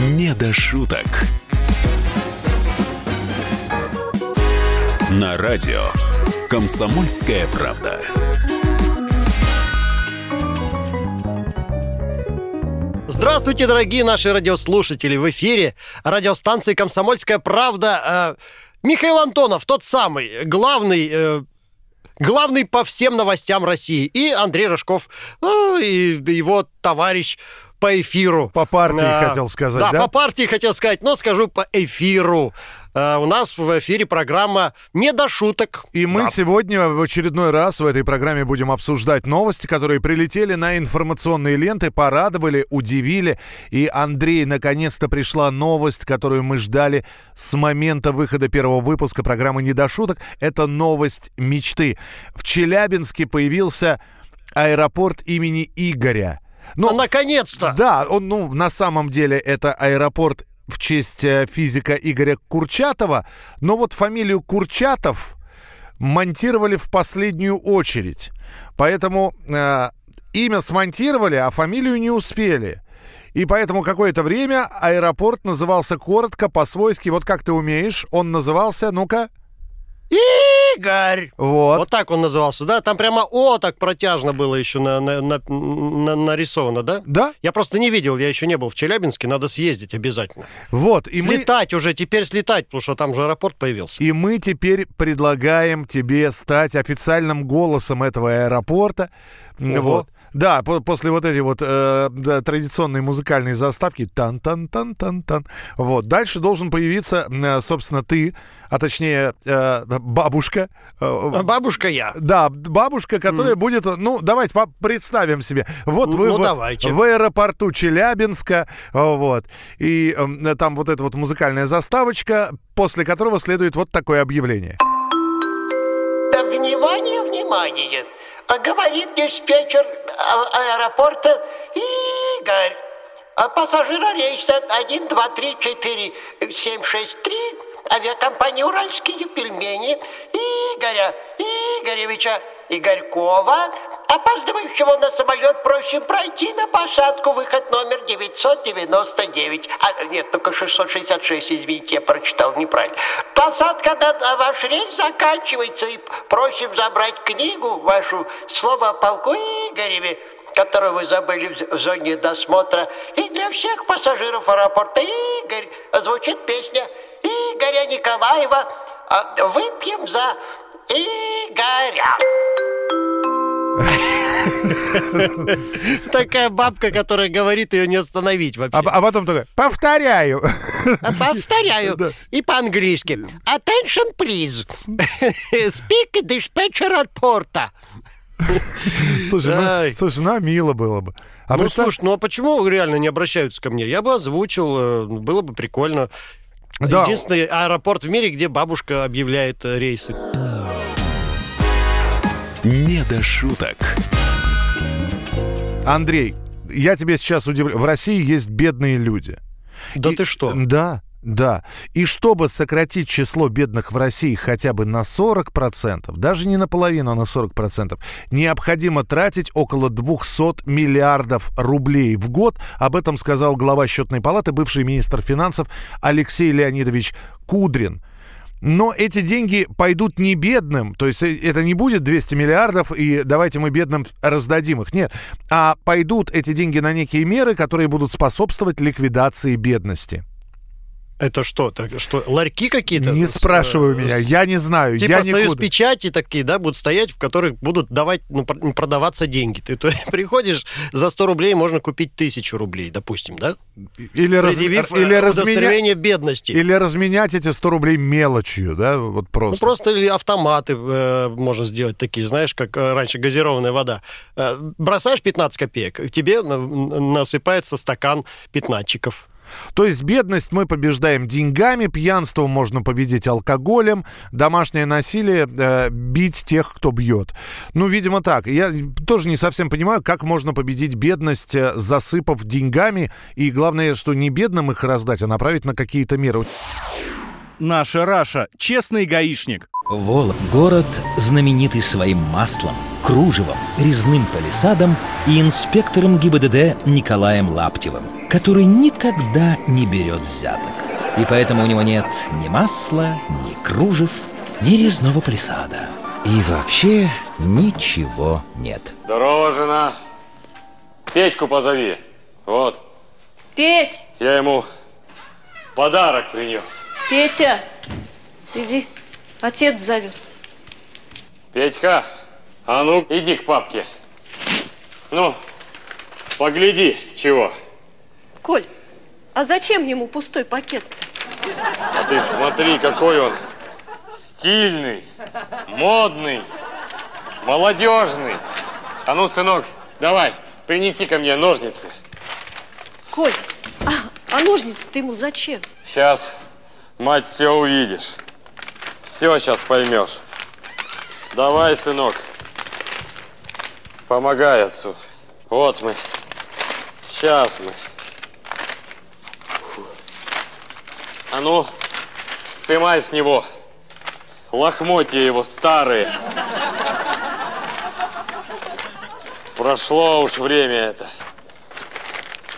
Не до шуток. На радио «Комсомольская правда». Здравствуйте, дорогие наши радиослушатели! В эфире радиостанции «Комсомольская правда». Э, Михаил Антонов, тот самый, главный э, главный по всем новостям России. И Андрей Рожков, ну, и его товарищ по эфиру. По партии А, хотел сказать, да? да? по партии хотел сказать, но скажу по эфиру. А, у нас в эфире программа «Не до шуток». И мы Да. сегодня в очередной раз в этой программе будем обсуждать новости, которые прилетели на информационные ленты, порадовали, удивили. И, Андрей, наконец-то пришла новость, которую мы ждали с момента выхода первого выпуска программы «Не до шуток». Это новость мечты. В Челябинске появился аэропорт имени Игоря. Ну, наконец-то! Да, он, ну, на самом деле это аэропорт в честь э, физика Игоря Курчатова, но вот фамилию Курчатов монтировали в последнюю очередь. Поэтому э, имя смонтировали, а фамилию не успели. И поэтому какое-то время аэропорт назывался коротко, по-свойски, вот как ты умеешь, он назывался, ну-ка, Игорь! вот. Вот так он назывался, да? Там прямо «О» так протяжно было еще на- на- на- на- нарисовано, да? Да, Я просто не видел, я еще не был в Челябинске, надо съездить обязательно. вот. И мы... слетать уже, теперь слетать, потому что там же аэропорт появился. И мы теперь предлагаем тебе стать официальным голосом этого аэропорта. Ого. Вот. Да, по- после вот этой вот э, да, традиционной музыкальной заставки тан-тан-тан-тан-тан. Вот. Дальше должен появиться, э, собственно, ты, а точнее э, бабушка. Э, А бабушка я. да, бабушка, которая будет, ну, давайте представим себе. Вот вы Ну, в, давайте. в аэропорту Челябинска, э, вот, и э, там вот эта вот музыкальная заставочка, после которого следует вот такое объявление. Да, внимание, внимание! Говорит диспетчер аэропорта Игорь. А пассажира рейса 1, 2, 3, 4, 7, 6, 3 авиакомпании «Уральские пельмени» Игоря Игоревича Игорькова, опаздывающего на самолет, просим пройти на посадку, выход номер 999. А, нет, только 666, извините, я прочитал неправильно. Посадка на, ваш рейс заканчивается, и просим забрать книгу вашу «Слово о полку Игореве», которую вы забыли в зоне досмотра. И для всех пассажиров аэропорта Игорь звучит песня Игоря Николаева а, «Выпьем за Игоря». Такая бабка, которая говорит, ее не остановить вообще. А, а потом такой, повторяю. А Повторяю. И по-английски. Attention, please. Speak dispatcher аэропорта. Слушай, Ай. ну, слушай, ну, а мило было бы. А ну, представь- слушай, ну а почему реально не обращаются ко мне? Я бы озвучил, э, было бы прикольно. Да. Единственный аэропорт в мире, где бабушка объявляет э, рейсы. Не до шуток. Андрей, я тебе сейчас удивлю. В России есть бедные люди. Да И- ты что? Да, да. И чтобы сократить число бедных в России хотя бы на 40%, даже не наполовину, а на 40%, необходимо тратить около 200 миллиардов рублей в год. Об этом сказал глава счетной палаты, бывший министр финансов Алексей Леонидович Кудрин. Но эти деньги пойдут не бедным, то есть э, это не будет 200 миллиардов, и давайте мы бедным раздадим их. Нет, а пойдут эти деньги на некие меры, которые будут способствовать ликвидации бедности. Это что? Так, что ларьки какие-то? Не С, спрашивай э, меня, я не знаю, Типа я союз никуда. печати такие, да, будут стоять, в которых будут давать, ну, пр- продаваться деньги. Ты то, приходишь, за 100 рублей можно купить тысячу рублей, допустим, да? Или, раз- Предъявив или, э, разменя- удостоверение бедности. или разменять эти 100 рублей мелочью, да, вот Ну, просто. просто или автоматы э, можно сделать такие, знаешь, как э, раньше газированная вода. Э, бросаешь 15 копеек, тебе на- насыпается стакан пятнатчиков. То есть бедность мы побеждаем деньгами, пьянство можно победить алкоголем, домашнее насилие э, бить тех, кто бьет. Ну, видимо, так. Я тоже не совсем понимаю, как можно победить бедность, э, засыпав деньгами, и главное, что не бедным их раздать, а направить на какие-то меры. Наша Раша. Честный гаишник. Волок – город, знаменитый своим маслом, кружевом, резным палисадом и инспектором ГИБДД Николаем Лаптевым, который никогда не берет взяток. И поэтому у него нет ни масла, ни кружев, ни резного палисада. И вообще ничего нет. Здорово, жена. Петьку позови. Вот, Петь, я ему подарок принес. Петя, иди, отец зовет. Петька, а ну, иди к папке. Ну, погляди, чего. Коль, а зачем ему пустой пакет-то? А ты смотри, какой он стильный, модный, молодежный. А ну, сынок, давай, принеси ко мне ножницы. Коль, а, а ножницы ты ему зачем? Сейчас, мать, все увидишь. Все сейчас поймешь. Давай, сынок. Помогай отцу. Вот мы. Сейчас мы. А ну, снимай с него. Лохмотья его старые. Прошло уж время это.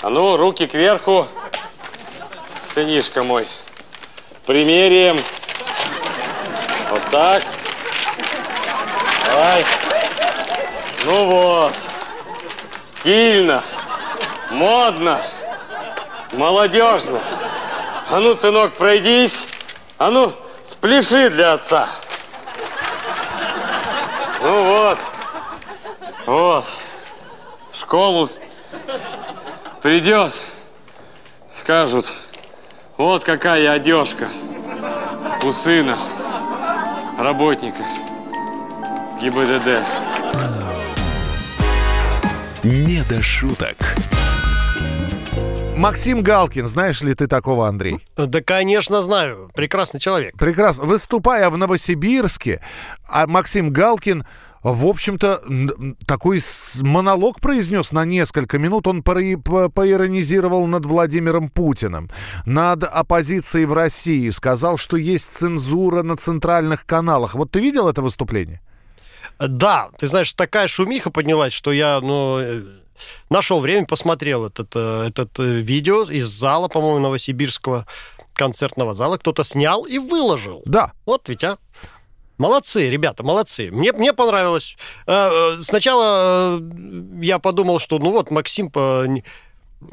А ну, руки кверху. Сынишка мой. Примеряем. Вот так. Давай. Ну вот. Стильно. Модно. Молодежно. А ну, сынок, пройдись. А ну, спляши для отца. Ну вот. Вот. В школу придет. Скажут, вот какая одежка у сына работника ГИБДД. Не до шуток. Максим Галкин, знаешь ли ты такого, Андрей? Да, конечно, знаю. Прекрасный человек. Прекрасно. Выступая в Новосибирске, а Максим Галкин, в общем-то, такой монолог произнес на несколько минут. Он поиронизировал над Владимиром Путиным, над оппозицией в России, сказал, что есть цензура на центральных каналах. Вот ты видел это выступление? Да, ты знаешь, такая шумиха поднялась, что я, ну, э, нашел время, посмотрел этот, э, этот э, видео из зала, по-моему, Новосибирского концертного зала. Кто-то снял и выложил. Да. Вот ведь, а. Молодцы, ребята, молодцы. Мне, мне понравилось. Э, Сначала я подумал, что ну вот Максим по-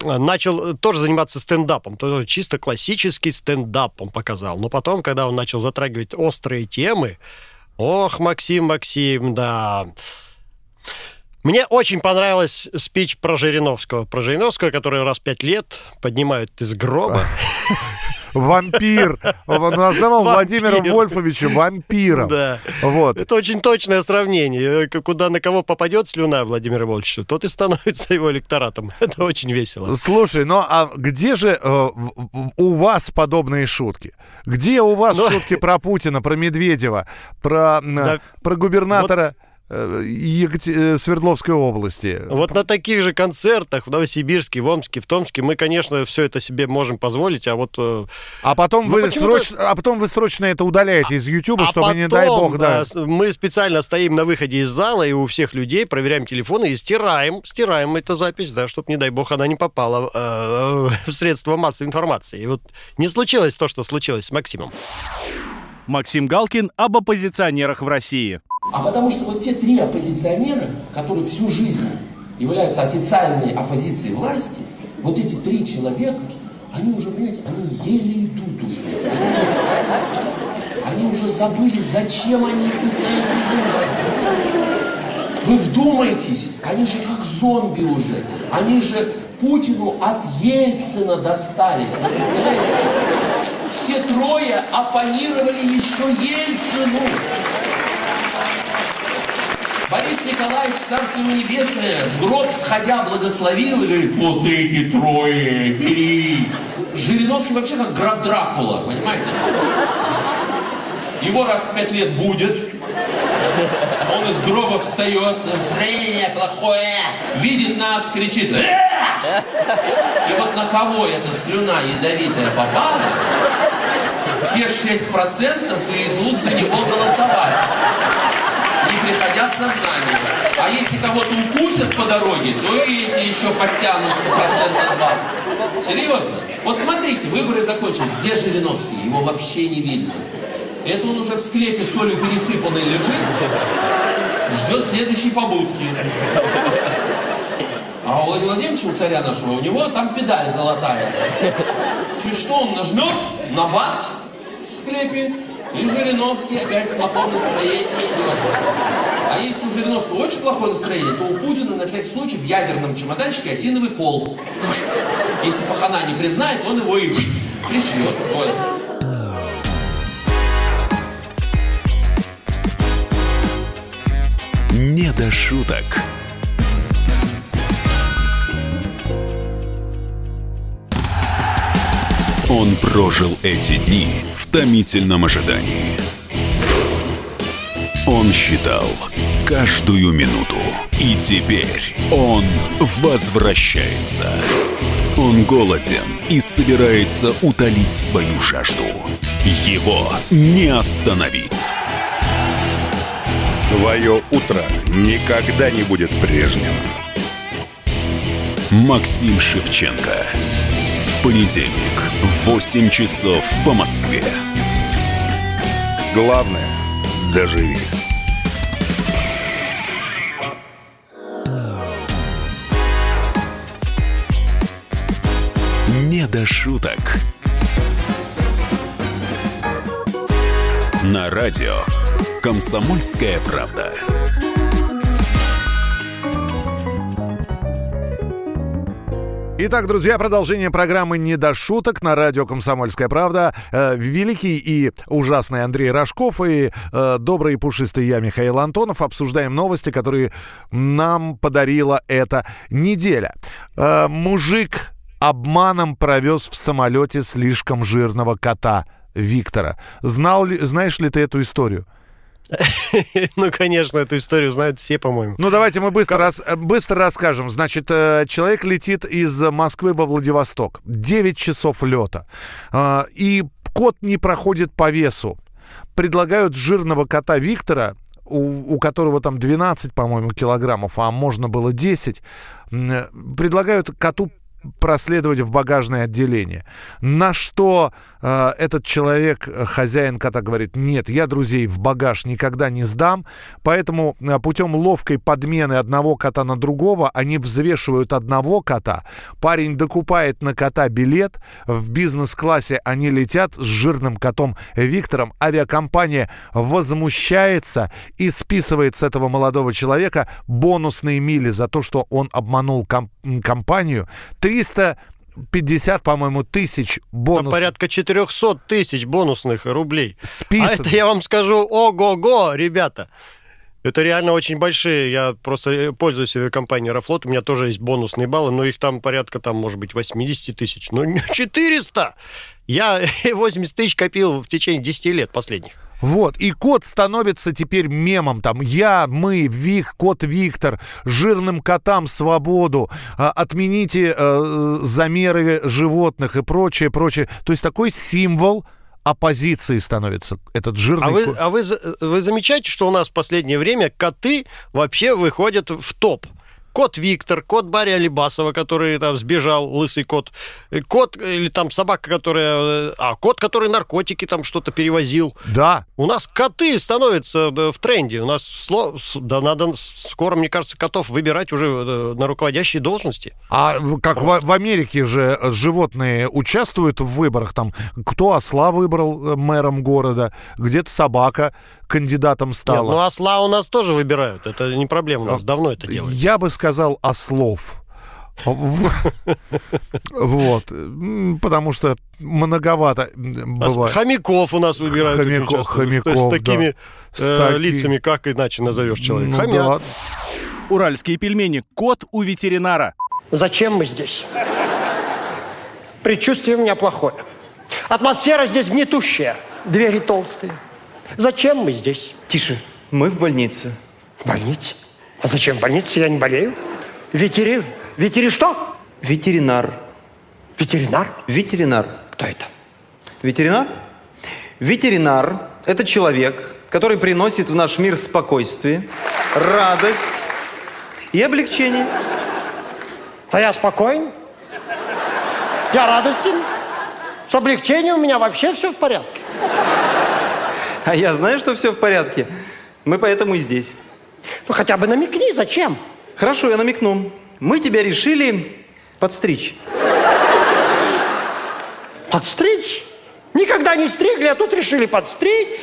начал тоже заниматься стендапом. Тоже чисто классический стендап он показал. Но потом, когда он начал затрагивать острые темы, ох, Максим, Максим, да. Мне очень понравилась спич про Жириновского. Про Жириновского, который раз в пять лет поднимают из гроба. Вампир. Он назвал. Владимира Вольфовича вампиром. Да. Вот. Это очень точное сравнение. Э, Куда на кого попадет слюна Владимира Вольфовича, тот и становится его электоратом. Это очень весело. Слушай, ну а где же э, у вас подобные шутки? Где у вас Ну- шутки про Путина, про Медведева, про, Да. про губернатора э, Екате- э, Свердловской области? Вот на таких же концертах в Новосибирске, в Омске, в Томске мы, конечно, все это себе можем позволить, а вот... э, А потом, Ну, вы срочно, а потом вы срочно это удаляете из Ютуба, а чтобы, потом, не дай бог, да. с- мы специально стоим на выходе из зала и у всех людей проверяем телефоны и стираем, стираем эту запись, да, чтобы, не дай бог, она не попала э, в средства массовой информации. И вот не случилось то, что случилось с Максимом. Максим Галкин об оппозиционерах в России. А потому что вот те три оппозиционера, которые всю жизнь являются официальной оппозицией власти, вот эти три человека, они уже, понимаете, они еле идут уже. Они уже забыли, зачем они идут на эти. Вы вдумайтесь, они же как зомби уже. Они же Путину от Ельцина достались. Вы представляете? Все трое оппонировали еще Ельцину. Борис Николаевич, царство небесное, в гроб сходя благословил и говорит, вот эти трое, бери. Жириновский вообще как граф Дракула, понимаете? Его раз в пять лет будет, он из гроба встает, настроение плохое, видит нас, кричит, «Э!» и вот на кого эта слюна ядовитая попала, те 6% и идут за него голосовать не приходя в сознание. А если кого-то укусят по дороге, то и эти еще подтянутся процента два. Серьезно? Вот смотрите, выборы закончились. Где Жириновский? Его вообще не видно. Это он уже в склепе солью пересыпанной лежит, ждет следующей побудки. А у Владимира Владимировича, у царя нашего, у него там педаль золотая. Через что он нажмет на бат склепе, и Жириновский опять в плохом настроении. А если у Жириновского очень плохое настроение, то у Путина на всякий случай в ядерном чемоданчике осиновый кол. Если пахана не признает, он его и пришлет. Ой. Не до шуток. Он прожил эти дни томительном ожидании. Он считал каждую минуту. И теперь он возвращается. Он голоден и собирается утолить свою жажду. Его не остановить. Твое утро никогда не будет прежним. Максим Шевченко. Понедельник в 8 часов по Москве. Главное – доживи. Не до шуток. На радио «Комсомольская правда». Итак, друзья, продолжение программы «Не до шуток» на радио «Комсомольская правда». Э, великий и ужасный Андрей Рожков и э, добрый и пушистый я, Михаил Антонов, обсуждаем новости, которые нам подарила эта неделя. Э, мужик обманом провез в самолете слишком жирного кота Виктора. Знал ли, знаешь ли ты эту историю? Ну, конечно, эту историю знают все, по-моему. Ну, давайте мы быстро, рас, быстро расскажем. Значит, э, человек летит из Москвы во Владивосток. 9 часов лета. Э, И кот не проходит по весу. Предлагают жирного кота Виктора, у, у которого там 12, по-моему, килограммов, а можно было 10, м, предлагают коту проследовать в багажное отделение. На что э, этот человек, э, хозяин кота, говорит, нет, я друзей в багаж никогда не сдам, поэтому э, путем ловкой подмены одного кота на другого они взвешивают одного кота, парень докупает на кота билет, в бизнес-классе они летят с жирным котом Виктором, авиакомпания возмущается и списывает с этого молодого человека бонусные мили за то, что он обманул ком- компанию. 350, по-моему, тысяч бонусов. порядка 400 тысяч бонусных рублей. Списан. А это я вам скажу, ого-го, ребята. Это реально очень большие. Я просто э, пользуюсь компанией Аэрофлот. У меня тоже есть бонусные баллы, но их там порядка, там, может быть, 80 тысяч. Ну, не 400! Я 80 тысяч копил в течение 10 лет последних. Вот, и кот становится теперь мемом. Там я, мы, Вик, кот Виктор, жирным котам свободу, а, отмените э, замеры животных и прочее, прочее. То есть такой символ оппозиции становится этот жирный А вы, кот. а вы, за- вы замечаете, что у нас в последнее время коты вообще выходят в топ? Кот Виктор, кот Барри Алибасова, который там сбежал, лысый кот, э, кот или там собака, которая... э, А, кот, который наркотики там что-то перевозил. Да. У нас коты становятся э, в тренде. У нас, сло- да, надо скоро, мне кажется, котов выбирать уже э, на руководящие должности. А как в, в Америке же э, животные участвуют в выборах, там кто осла выбрал э, мэром города, где-то собака кандидатом Нет, стала. ну осла у нас тоже выбирают. Это не проблема, у нас давно это делают. Я бы сказал ослов. В- Вот. Потому что многовато А бывает. Хомяков у нас выбирают. Хомяков, То есть с такими э, лицами, как иначе назовешь человека. Ну Хомяк. Уральские пельмени. Кот у ветеринара. Зачем мы здесь? Предчувствие у меня плохое. Атмосфера здесь гнетущая. Двери толстые. Зачем мы здесь? Тише, мы в больнице. В больнице? А зачем в больнице? Я не болею. Ветери... Ветери что? Ветеринар. Ветеринар? Ветеринар. Кто это? Ветеринар? Ветеринар – это человек, который приносит в наш мир спокойствие, радость и облегчение. А я спокоен. Я радостен. С облегчением у меня вообще все в порядке. А я знаю, что все в порядке. Мы поэтому и здесь. Ну хотя бы намекни, зачем? Хорошо, я намекну. Мы тебя решили подстричь. Подстричь? Никогда не стригли, а тут решили подстричь.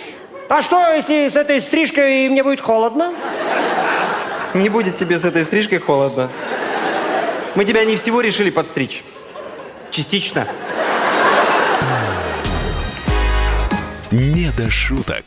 А что, если с этой стрижкой мне будет холодно? Не будет тебе с этой стрижкой холодно. Мы тебя не всего решили подстричь. Частично. Не до шуток.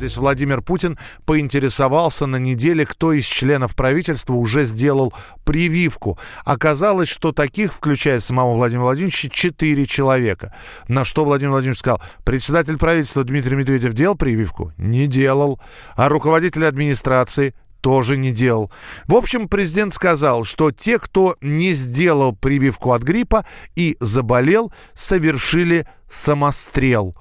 Здесь Владимир Путин поинтересовался на неделе, кто из членов правительства уже сделал прививку. Оказалось, что таких, включая самого Владимира Владимировича, четыре человека. На что Владимир Владимирович сказал, председатель правительства Дмитрий Медведев делал прививку? Не делал. А руководитель администрации тоже не делал. В общем, президент сказал, что те, кто не сделал прививку от гриппа и заболел, совершили самострел.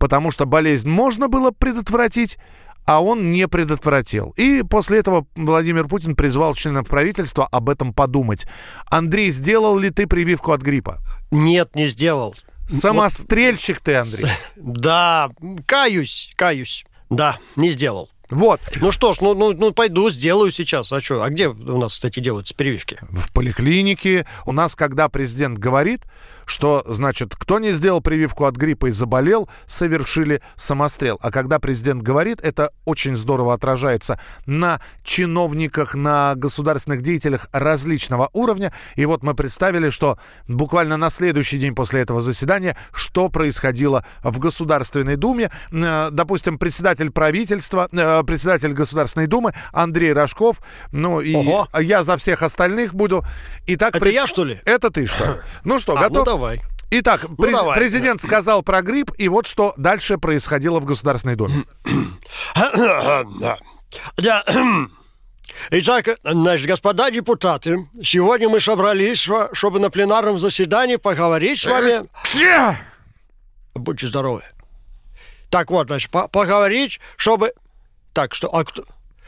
Потому что болезнь можно было предотвратить, а он не предотвратил. И после этого Владимир Путин призвал членов правительства об этом подумать. Андрей, сделал ли ты прививку от гриппа? Нет, не сделал. Самострельщик ты, Андрей. Да, каюсь, каюсь. Да, не сделал. Вот. Ну что ж, ну, ну, ну пойду, сделаю сейчас. А что? А где у нас, кстати, делаются прививки? В поликлинике. У нас, когда президент говорит, что, значит, кто не сделал прививку от гриппа и заболел, совершили самострел. А когда президент говорит, это очень здорово отражается на чиновниках, на государственных деятелях различного уровня. И вот мы представили, что буквально на следующий день после этого заседания, что происходило в Государственной Думе. Э, Допустим, председатель правительства, э, председатель Государственной Думы Андрей Рожков, ну и Ого. я за всех остальных буду. Итак, Это я, что ли? Это ты что? Ну что, А, ну готов? давай. Итак, през- давай. президент сказал про грипп, и вот что дальше происходило в Государственной Думе. Да. Итак, значит, господа депутаты, сегодня мы собрались, шо- чтобы на пленарном заседании поговорить с вами... Будьте здоровы. Так вот, значит, по- поговорить, чтобы... Так, что... А кто...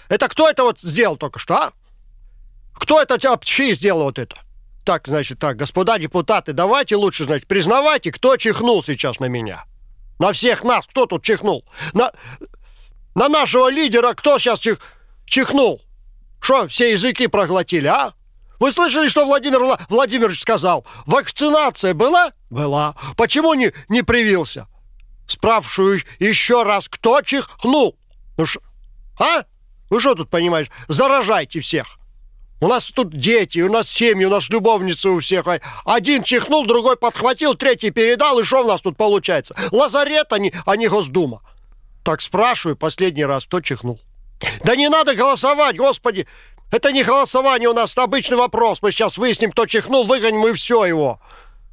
Это кто это вот сделал только что, а? Кто это тебя, чьи сделал вот это? Так, значит, так, господа депутаты, давайте лучше, значит, признавайте, кто чихнул сейчас на меня. На всех нас, кто тут чихнул? На, на нашего лидера кто сейчас чих, чихнул? Что, все языки проглотили, а? Вы слышали, что Владимир Вла- Владимирович сказал? Вакцинация была? Была. Почему не, не привился? Спрашиваю еще раз, кто чихнул? Ну ш- а? Вы что тут понимаешь? Заражайте всех. У нас тут дети, у нас семьи, у нас любовницы у всех. А Один чихнул, другой подхватил, третий передал, и что у нас тут получается? Лазарет, а не, а не Госдума. Так спрашиваю последний раз, кто чихнул. Да не надо голосовать, господи! Это не голосование у нас, это обычный вопрос. Мы сейчас выясним, кто чихнул, выгоним и все его.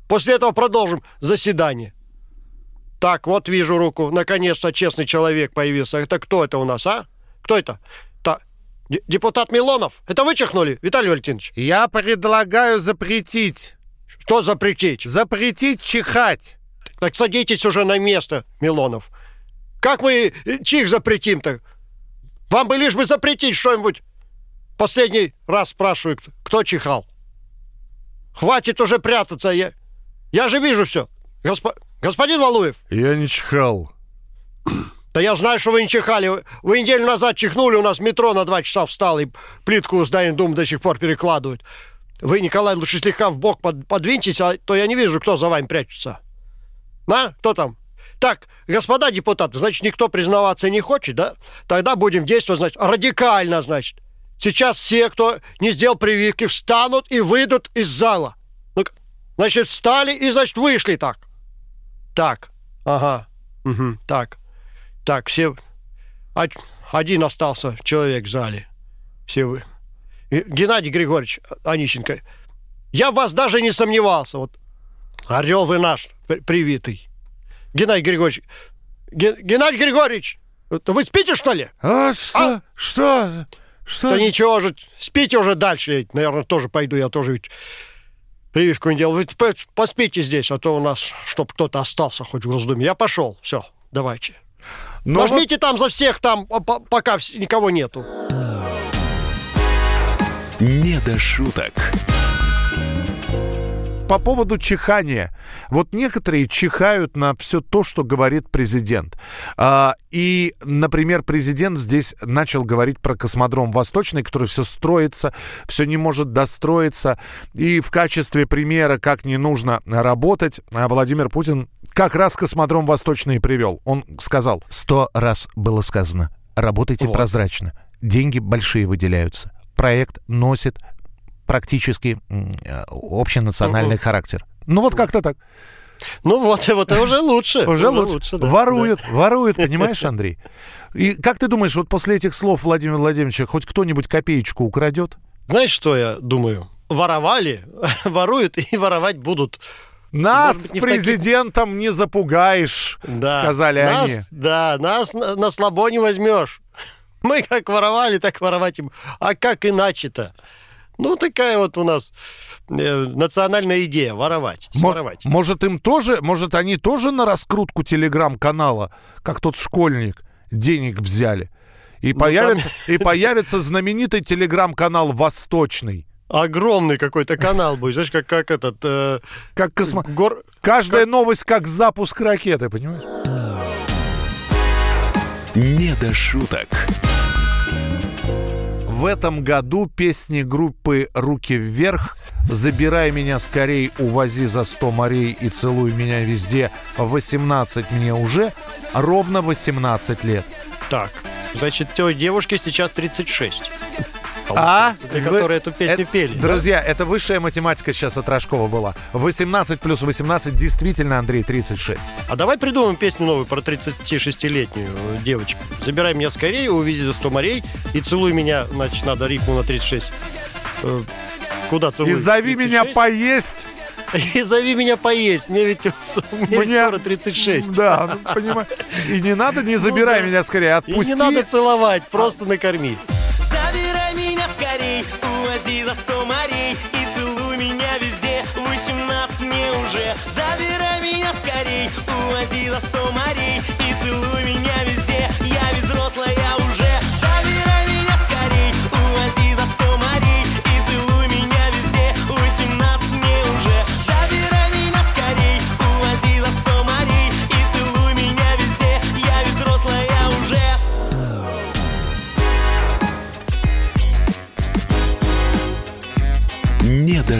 После этого продолжим заседание. Так, вот вижу руку. Наконец-то честный человек появился. Это кто это у нас, а? Кто это? Та- депутат Милонов. Это вы чихнули, Виталий Валентинович? Я предлагаю запретить. Что запретить? Запретить чихать. Так садитесь уже на место, Милонов. Как мы э, чих запретим-то? Вам бы лишь бы запретить что-нибудь. последний раз спрашиваю, кто- кто чихал. Хватит уже прятаться, я, я же вижу все. господин Валуев, Я не чихал. Да я знаю, что вы не чихали. Вы- неделю назад чихнули, у нас метро на два часа встал, и плитку у здания Думы до сих пор перекладывают. Вы, Николай, лучше слегка в бок под, подвиньтесь, а то я не вижу, кто за вами прячется. А? Кто там? Так, господа депутаты, значит, никто признаваться не хочет, да? Тогда будем действовать, значит, радикально, значит. Сейчас все, кто не сделал прививки, встанут и выйдут из зала. Ну, значит, встали и, значит, вышли так. Так, ага, Мгм, так. Так, все... од- Один остался человек в зале. Все вы. Геннадий Григорьевич Онищенко, я в вас даже не сомневался. Вот орел вы наш, при- привитый. Геннадий Григорьевич, Ген- Геннадий Григорьевич, вы спите, что ли? А что? Что? Что? Да ничего же, спите уже дальше. Я, наверное, тоже пойду, я тоже ведь прививку не делал. Вы поспите здесь, а то у нас, чтоб кто-то остался хоть в Госдуме. Я пошел, все, давайте. Ну Нажмите там за всех, там, а, по- пока никого нету. Не до шуток. По поводу чихания. Вот некоторые чихают на все то, что говорит президент. А, и, например, президент здесь начал говорить про космодром Восточный, который все строится, все не может достроиться. И в качестве примера, как не нужно работать, а Владимир Путин как раз космодром Восточный привел. Он сказал, сто раз было сказано, работайте Вот. прозрачно, деньги большие выделяются, проект носит практически э, общенациональный характер. Ну вот как-то так. Ну вот, вот это уже лучше. Уже лучше. да, воруют, воруют, понимаешь, Андрей? И как ты думаешь, вот после этих слов Владимира Владимировича хоть кто-нибудь копеечку украдет? да. Знаешь, что я думаю? Воровали, воруют и воровать будут. Нас Может быть, не в таких- президентом не запугаешь, Да. сказали нас, они. Да, нас на, на слабо не возьмешь. Мы как воровали, так воровать им. А как иначе-то? Ну, такая вот у нас э, национальная идея – воровать, своровать. Может, им тоже, может, они тоже на раскрутку телеграм-канала, как тот школьник, денег взяли? И, Ну, появится, и появится знаменитый телеграм-канал «Восточный». Огромный какой-то канал будет, знаешь, как, как этот... э, Как космо... гор... Каждая новость как запуск ракеты, понимаешь? Не до шуток. В этом году песни группы «Руки вверх» «Забирай меня скорей, увози за сто морей и целуй меня везде» 18 мне уже, ровно 18 лет. Так, значит, той девушке сейчас 36. А? Для которой эту песню Это- пели. да? Друзья, это высшая математика сейчас от Рожкова была. 18 плюс 18 действительно, Андрей, 36. А давай придумаем песню новую про 36-летнюю э, девочку. Забирай меня скорее, увези за 100 морей и целуй меня, значит, надо рифму на 36. Э, Куда целуй? И зови меня 36? поесть. И зови меня поесть. Мне ведь мне Мне- скоро 36. Да, ну, понимаешь. И не надо, не забирай да. меня скорее, И отпусти. не надо целовать, просто накорми. Увози за сто морей И целуй меня везде, 18 мне уже. Забирай меня скорей, увози за сто морей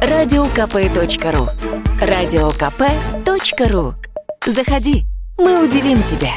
радиокп.ру радиокп.ру Заходи, мы удивим тебя.